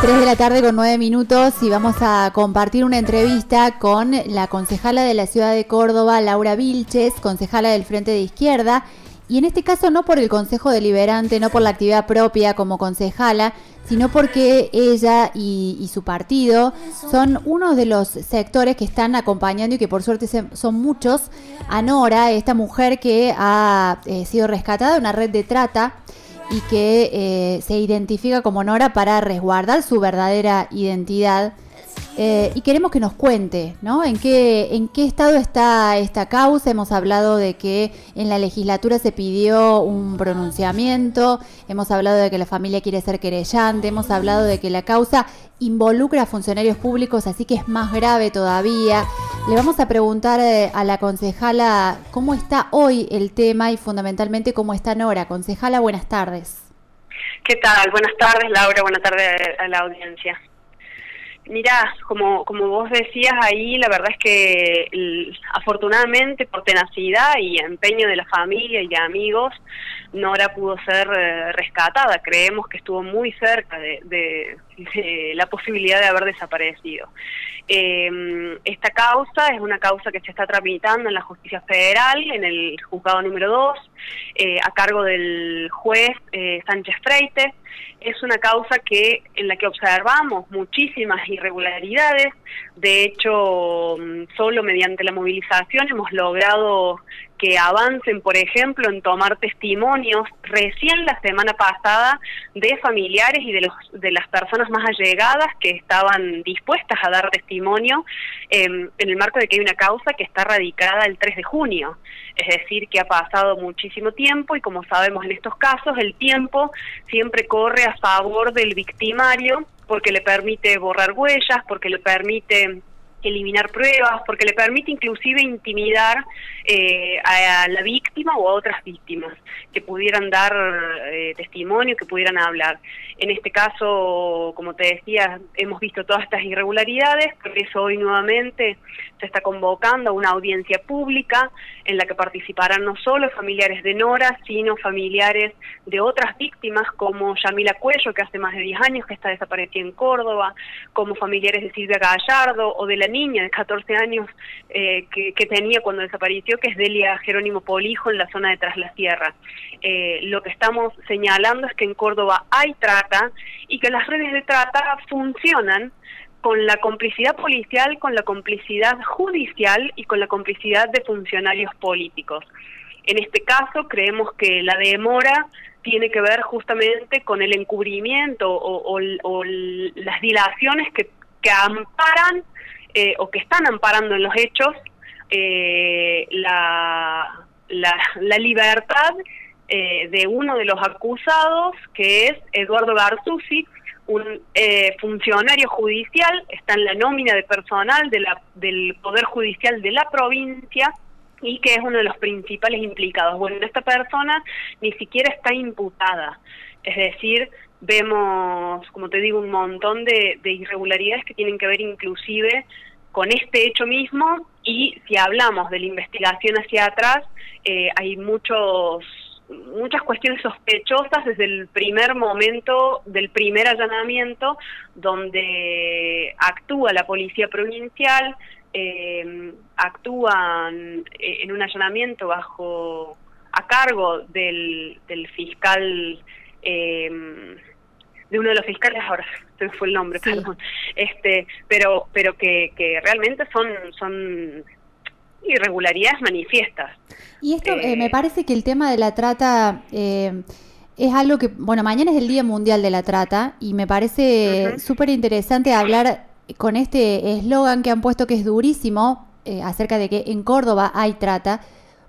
3 de la tarde con 9 minutos y vamos a compartir una entrevista con la concejala de la ciudad de Córdoba, Laura Vilches, concejala del Frente de Izquierda. Y en este caso no por el Consejo Deliberante, no por la actividad propia como concejala, sino porque ella y, su partido son uno de los sectores que están acompañando y que por suerte son muchos a Nora, esta mujer que ha eh, sido rescatada de una red de trata y que eh, se identifica como Nora para resguardar su verdadera identidad. Eh, y queremos que nos cuente, ¿no? ¿En qué, ¿En qué estado está esta causa? Hemos hablado de que en la legislatura se pidió un pronunciamiento, hemos hablado de que la familia quiere ser querellante, hemos hablado de que la causa involucra a funcionarios públicos, así que es más grave todavía. Le vamos a preguntar eh, a la concejala cómo está hoy el tema y fundamentalmente cómo está Nora. Concejala, buenas tardes. ¿Qué tal? Buenas tardes, Laura. Buenas tardes a la audiencia. Mira, como, como vos decías ahí, la verdad es que afortunadamente por tenacidad y empeño de la familia y de amigos, Nora pudo ser eh, rescatada. Creemos que estuvo muy cerca de, la posibilidad de haber desaparecido. Eh, esta causa es una causa que se está tramitando en la justicia federal, en el juzgado número 2, eh, a cargo del juez eh, Sánchez Freite. Es una causa que en la que observamos muchísimas irregularidades. De hecho, mm, solo mediante la movilización hemos logrado que avancen, por ejemplo, en tomar testimonios recién la semana pasada de familiares y de, los, de las personas más allegadas que estaban dispuestas a dar testimonio em, en el marco de que hay una causa que está radicada el 3 de junio. Es decir, que ha pasado muchísimo tiempo y como sabemos en estos casos, el tiempo siempre corre a favor del victimario porque le permite borrar huellas, porque le permite eliminar pruebas, porque le permite inclusive intimidar eh, a la víctima o a otras víctimas que pudieran dar eh, testimonio, que pudieran hablar. En este caso, como te decía, hemos visto todas estas irregularidades, por eso hoy nuevamente se está convocando a una audiencia pública en la que participarán no solo familiares de Nora, sino familiares de otras víctimas como Yamila Cuello, que hace más de 10 años que está desaparecida en Córdoba, como familiares de Silvia Gallardo o de la niña de 14 años eh, que, tenía cuando desapareció, que es Delia Jerónimo Polijo en la zona de Tras la Sierra. Eh, lo que estamos señalando es que en Córdoba hay trata y que las redes de trata funcionan con la complicidad policial, con la complicidad judicial y con la complicidad de funcionarios políticos. En este caso creemos que la demora tiene que ver justamente con el encubrimiento o, las dilaciones que, amparan eh, o que están amparando en los hechos eh, la, la, libertad eh, de uno de los acusados, que es Eduardo Garzuzzi, un eh, funcionario judicial, está en la nómina de personal de la, del Poder Judicial de la provincia y que es uno de los principales implicados. Bueno, esta persona ni siquiera está imputada, es decir, vemos, como te digo, un montón de, de irregularidades que tienen que ver inclusive con este hecho mismo. Y si hablamos de la investigación hacia atrás, eh, hay muchos muchas cuestiones sospechosas desde el primer momento del primer allanamiento donde actúa la policía provincial, eh, actúan eh, en un allanamiento bajo a cargo del, del fiscal eh, de uno de los fiscales, ahora se me fue el nombre, perdón, este, pero, pero que, que realmente son, son irregularidades manifiestas. Y esto eh, me parece que el tema de la trata eh, es algo que, bueno, mañana es el Día Mundial de la Trata y me parece súper interesante hablar con este eslogan que han puesto que es durísimo eh, acerca de que en Córdoba hay trata,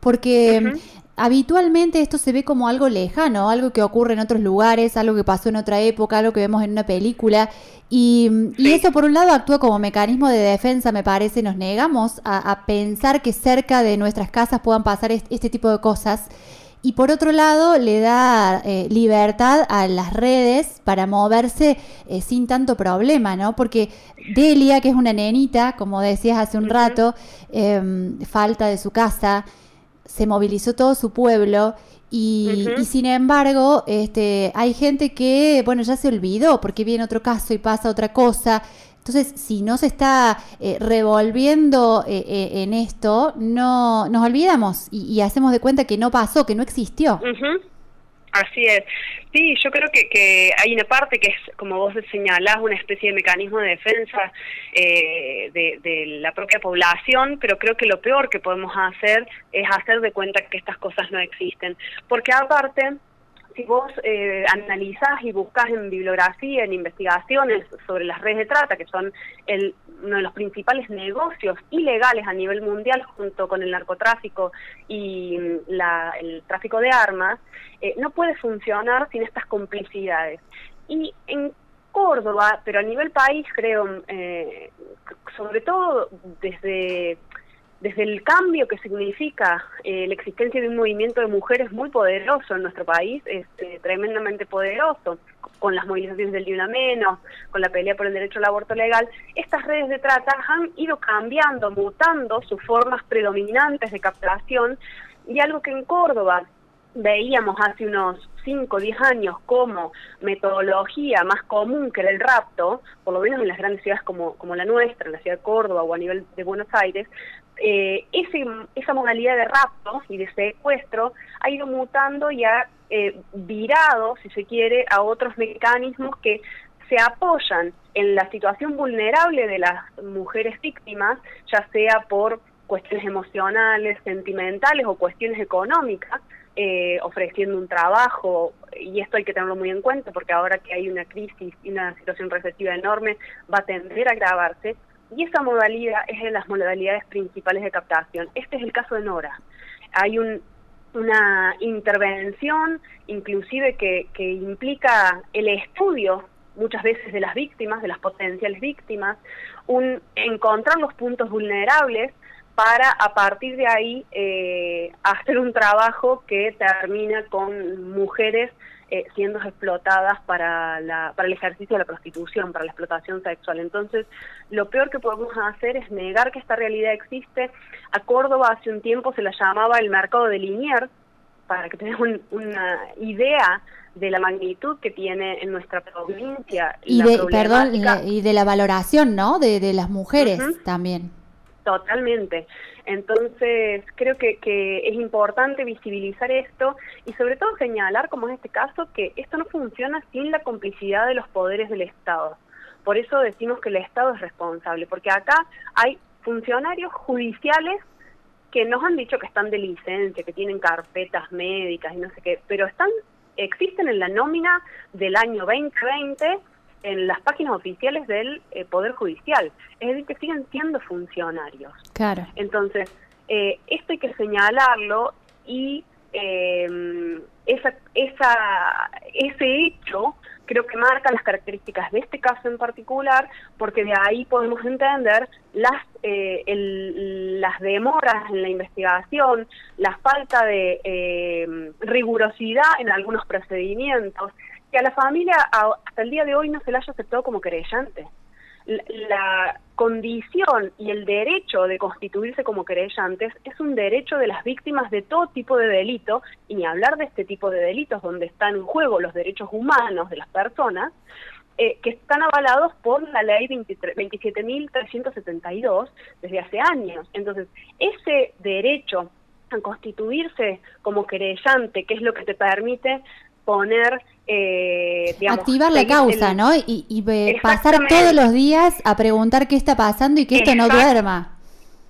porque habitualmente esto se ve como algo lejano, algo que ocurre en otros lugares, algo que pasó en otra época, algo que vemos en una película. Y, eso por un lado actúa como mecanismo de defensa, me parece, nos negamos a, pensar que cerca de nuestras casas puedan pasar este, tipo de cosas. Y por otro lado, le da eh, libertad a las redes para moverse eh, sin tanto problema, ¿no? Porque Delia, que es una nenita, como decías hace un rato, em, falta de su casa, se movilizó todo su pueblo Y, sin embargo, este, hay gente que, bueno, ya se olvidó porque viene otro caso y pasa otra cosa. Entonces, si no se está eh, revolviendo eh, eh, en esto, no nos olvidamos y, hacemos de cuenta que no pasó, que no existió. Así es. Sí, yo creo que, que hay una parte que es, como vos señalás, una especie de mecanismo de defensa eh, de, de, la propia población, pero creo que lo peor que podemos hacer es hacer de cuenta que estas cosas no existen. Porque aparte, si vos eh, analizás y buscas en bibliografía, en investigaciones sobre las redes de trata, que son el, uno de los principales negocios ilegales a nivel mundial junto con el narcotráfico y mm, el tráfico de armas, eh, no puede funcionar sin estas complicidades. Y en Córdoba, pero a nivel país creo, eh, sobre todo desde desde el cambio que significa eh, la existencia de un movimiento de mujeres muy poderoso en nuestro país, este, tremendamente poderoso, con las movilizaciones del Día Menos, con la pelea por el derecho al aborto legal, estas redes de trata han ido cambiando, mutando sus formas predominantes de captación. Y algo que en Córdoba veíamos hace unos 5 o 10 años como metodología más común que era el rapto, por lo menos en las grandes ciudades como, como la nuestra, en la ciudad de Córdoba o a nivel de Buenos Aires, eh, ese, esa modalidad de rapto y de secuestro ha ido mutando y ha eh, virado, si se quiere, a otros mecanismos que se apoyan en la situación vulnerable de las mujeres víctimas, ya sea por cuestiones emocionales, sentimentales o cuestiones económicas, eh, ofreciendo un trabajo, y esto hay que tenerlo muy en cuenta porque ahora que hay una crisis y una situación recesiva enorme, va a tender a agravarse, y esa modalidad es de las modalidades principales de captación. Este es el caso de Nora. Hay una intervención inclusive que, que implica el estudio muchas veces de las víctimas, de las potenciales víctimas, un encontrar los puntos vulnerables para a partir de ahí eh, hacer un trabajo que termina con mujeres eh, siendo explotadas para, la, para el ejercicio de la prostitución, para la explotación sexual. Entonces, lo peor que podemos hacer es negar que esta realidad existe. A Córdoba hace un tiempo se la llamaba el mercado de Liniers, para que tengas una idea de la magnitud que tiene en nuestra provincia. Y, de, perdón, y de la valoración, ¿no? De, de las mujeres también. Totalmente. Entonces, creo que, que, es importante visibilizar esto y sobre todo señalar, como en este caso, que esto no funciona sin la complicidad de los poderes del Estado. Por eso decimos que el Estado es responsable, porque acá hay funcionarios judiciales que nos han dicho que están de licencia, que tienen carpetas médicas y no sé qué, pero están existen en la nómina del año 2020 en las páginas oficiales del eh, Poder Judicial. Es decir, que siguen siendo funcionarios. Claro. Entonces, eh, esto hay que señalarlo y eh, esa, esa, ese hecho creo que marca las características de este caso en particular, porque de ahí podemos entender las, las demoras en la investigación, la falta de rigurosidad en algunos procedimientos, que a la familia hasta el día de hoy no se la haya aceptado como querellante. La, condición y el derecho de constituirse como querellantes es un derecho de las víctimas de todo tipo de delito, y ni hablar de este tipo de delitos donde están en juego los derechos humanos de las personas, eh, que están avalados por la ley 27.372 desde hace años. Entonces, ese derecho a constituirse como querellante, que es lo que te permite poner eh, activar la causa, ¿no? Y, pasar todos los días a preguntar qué está pasando y que esto no duerma.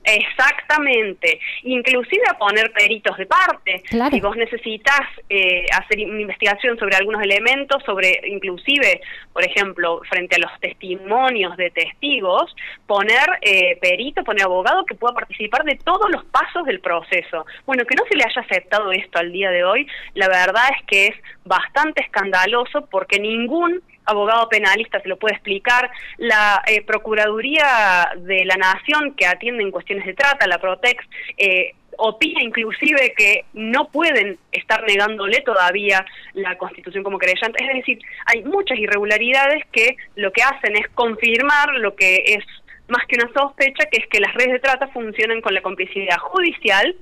Exactamente, inclusive a poner peritos de parte. Si vos necesitas eh, hacer una investigación sobre algunos elementos, sobre inclusive, por ejemplo, frente a los testimonios de testigos, poner eh, perito, poner abogado que pueda participar de todos los pasos del proceso. Bueno, que no se le haya aceptado esto al día de hoy, la verdad es que es bastante escandaloso porque ningún abogado penalista se lo puede explicar, la eh, Procuraduría de la Nación que atiende en cuestiones de trata, la Protex, eh, opina inclusive que no pueden estar negándole todavía la constitución como creyente. Es decir, hay muchas irregularidades que lo que hacen es confirmar lo que es más que una sospecha, que es que las redes de trata funcionan con la complicidad judicial,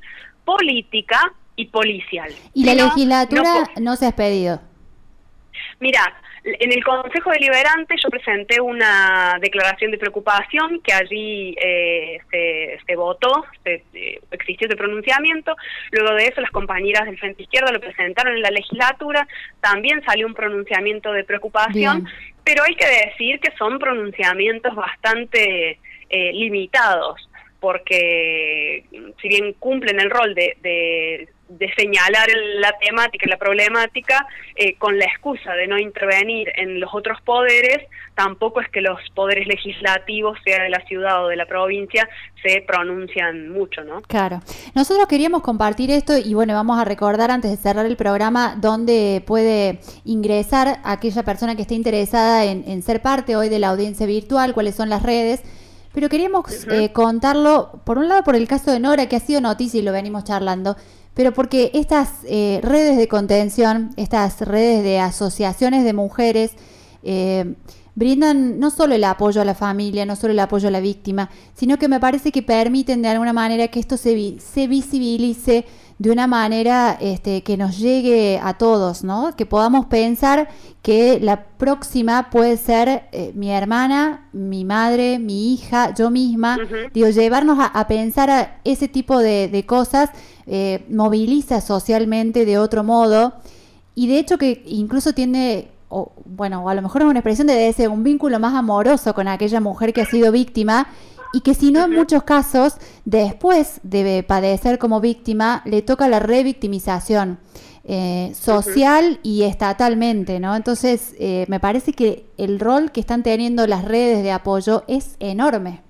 política y policial. ¿Y la legislatura no, se ha expedido? Mira, en el Consejo Deliberante yo presenté una declaración de preocupación que allí eh, se, votó, se, eh, existió ese pronunciamiento. Luego de eso las compañeras del Frente Izquierda lo presentaron en la legislatura. También salió un pronunciamiento de preocupación, pero hay que decir que son pronunciamientos bastante eh, limitados porque si bien cumplen el rol de, de, señalar la temática, la problemática, eh, con la excusa de no intervenir en los otros poderes, tampoco es que los poderes legislativos, sea de la ciudad o de la provincia, se pronuncian mucho, ¿no? Claro. Nosotros queríamos compartir esto y bueno, vamos a recordar antes de cerrar el programa dónde puede ingresar aquella persona que esté interesada en ser parte hoy de la audiencia virtual, cuáles son las redes pero queríamos eh, contarlo, por un lado, por el caso de Nora, que ha sido noticia y lo venimos charlando, pero porque estas eh, redes de contención, estas redes de asociaciones de mujeres, eh, brindan no solo el apoyo a la familia, no solo el apoyo a la víctima, sino que me parece que permiten de alguna manera que esto se, se visibilice de una manera este, que nos llegue a todos, ¿no? Que podamos pensar que la próxima puede ser eh, mi hermana, mi madre, mi hija, yo misma. Digo, llevarnos a, pensar a ese tipo de, cosas eh, moviliza socialmente de otro modo. Y de hecho que incluso tiene o, bueno, a lo mejor es una expresión de ese, un vínculo más amoroso con aquella mujer que ha sido víctima y que si no en muchos casos, después de padecer como víctima, le toca la revictimización. Eh, social y estatalmente, ¿no? Entonces, eh, me parece que el rol que están teniendo las redes de apoyo es enorme.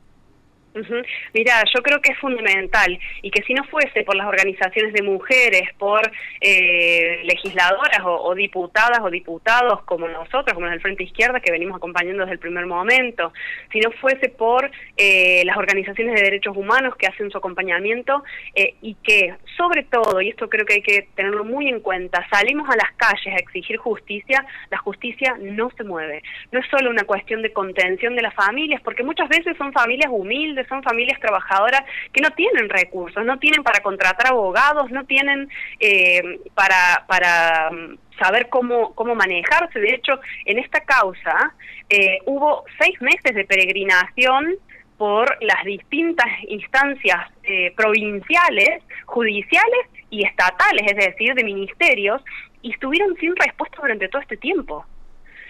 Mira, yo creo que es fundamental y que si no fuese por las organizaciones de mujeres, por eh, legisladoras o, diputadas o diputados como nosotros, como el Frente Izquierda, que venimos acompañando desde el primer momento, si no fuese por eh, las organizaciones de derechos humanos que hacen su acompañamiento eh, y que, sobre todo, y esto creo que hay que tenerlo muy en cuenta, salimos a las calles a exigir justicia, la justicia no se mueve. No es solo una cuestión de contención de las familias, porque muchas veces son familias humildes, son familias trabajadoras que no tienen recursos, no tienen para contratar abogados, no tienen eh, para, para mm, saber cómo, cómo manejarse. De hecho, en esta causa eh, hubo seis meses de peregrinación por las distintas instancias eh, provinciales, judiciales y estatales, es decir, de ministerios, y estuvieron sin respuesta durante todo este tiempo.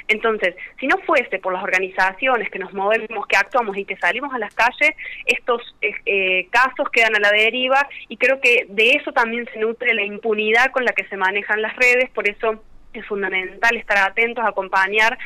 Entonces, si no fuese por las organizaciones que nos movemos, que actuamos y que salimos a las calles, estos eh, eh, casos quedan a la deriva y creo que de eso también se nutre la impunidad con la que se manejan las redes, por eso es fundamental estar atentos, acompañar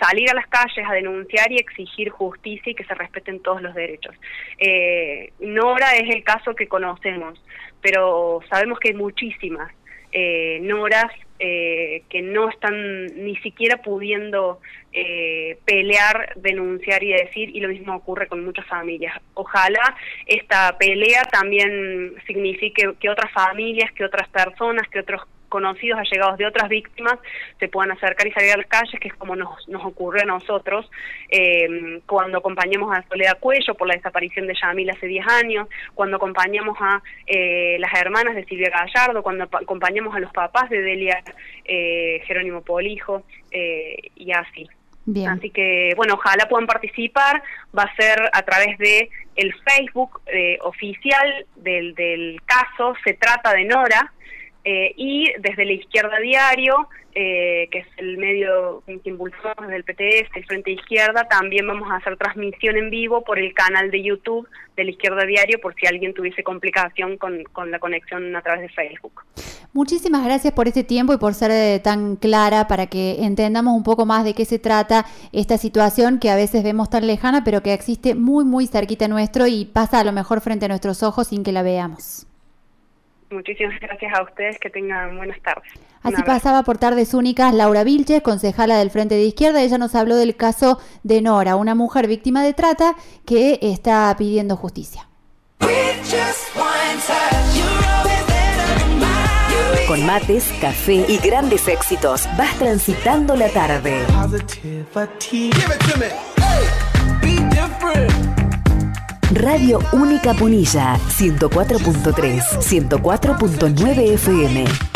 salir a las calles a denunciar y exigir justicia y que se respeten todos los derechos. Eh, Nora es el caso que conocemos, pero sabemos que hay muchísimas eh, Noras eh, que no están ni siquiera pudiendo eh, pelear, denunciar y decir, y lo mismo ocurre con muchas familias. Ojalá esta pelea también signifique que otras familias, que otras personas, que otros conocidos, allegados de otras víctimas, se puedan acercar y salir a las calles, que es como nos, nos ocurre a nosotros eh, cuando acompañamos a Soledad Cuello por la desaparición de Yamil hace 10 años, cuando acompañamos a eh, las hermanas de Silvia Gallardo, cuando acompañamos a los papás de Delia eh, Jerónimo Polijo y así. Así que, bueno, ojalá puedan participar. Va a ser a través de el Facebook oficial del, del caso. Se trata de Nora. Eh, y desde la izquierda diario, eh, que es el medio que impulsamos desde el PTS, el Frente Izquierda, también vamos a hacer transmisión en vivo por el canal de YouTube de la izquierda diario por si alguien tuviese complicación con, con la conexión a través de Facebook. Muchísimas gracias por este tiempo y por ser eh, tan clara para que entendamos un poco más de qué se trata esta situación que a veces vemos tan lejana, pero que existe muy, muy cerquita nuestro y pasa a lo mejor frente a nuestros ojos sin que la veamos. Muchísimas gracias a ustedes, que tengan buenas tardes. Así pasaba por Tardes Únicas Laura Vilches, concejala del Frente de Izquierda. Ella nos habló del caso de Nora, una mujer víctima de trata que está pidiendo justicia. Con mates, café y grandes éxitos, vas transitando la tarde. Radio Única Punilla, 104.3, 104.9 FM.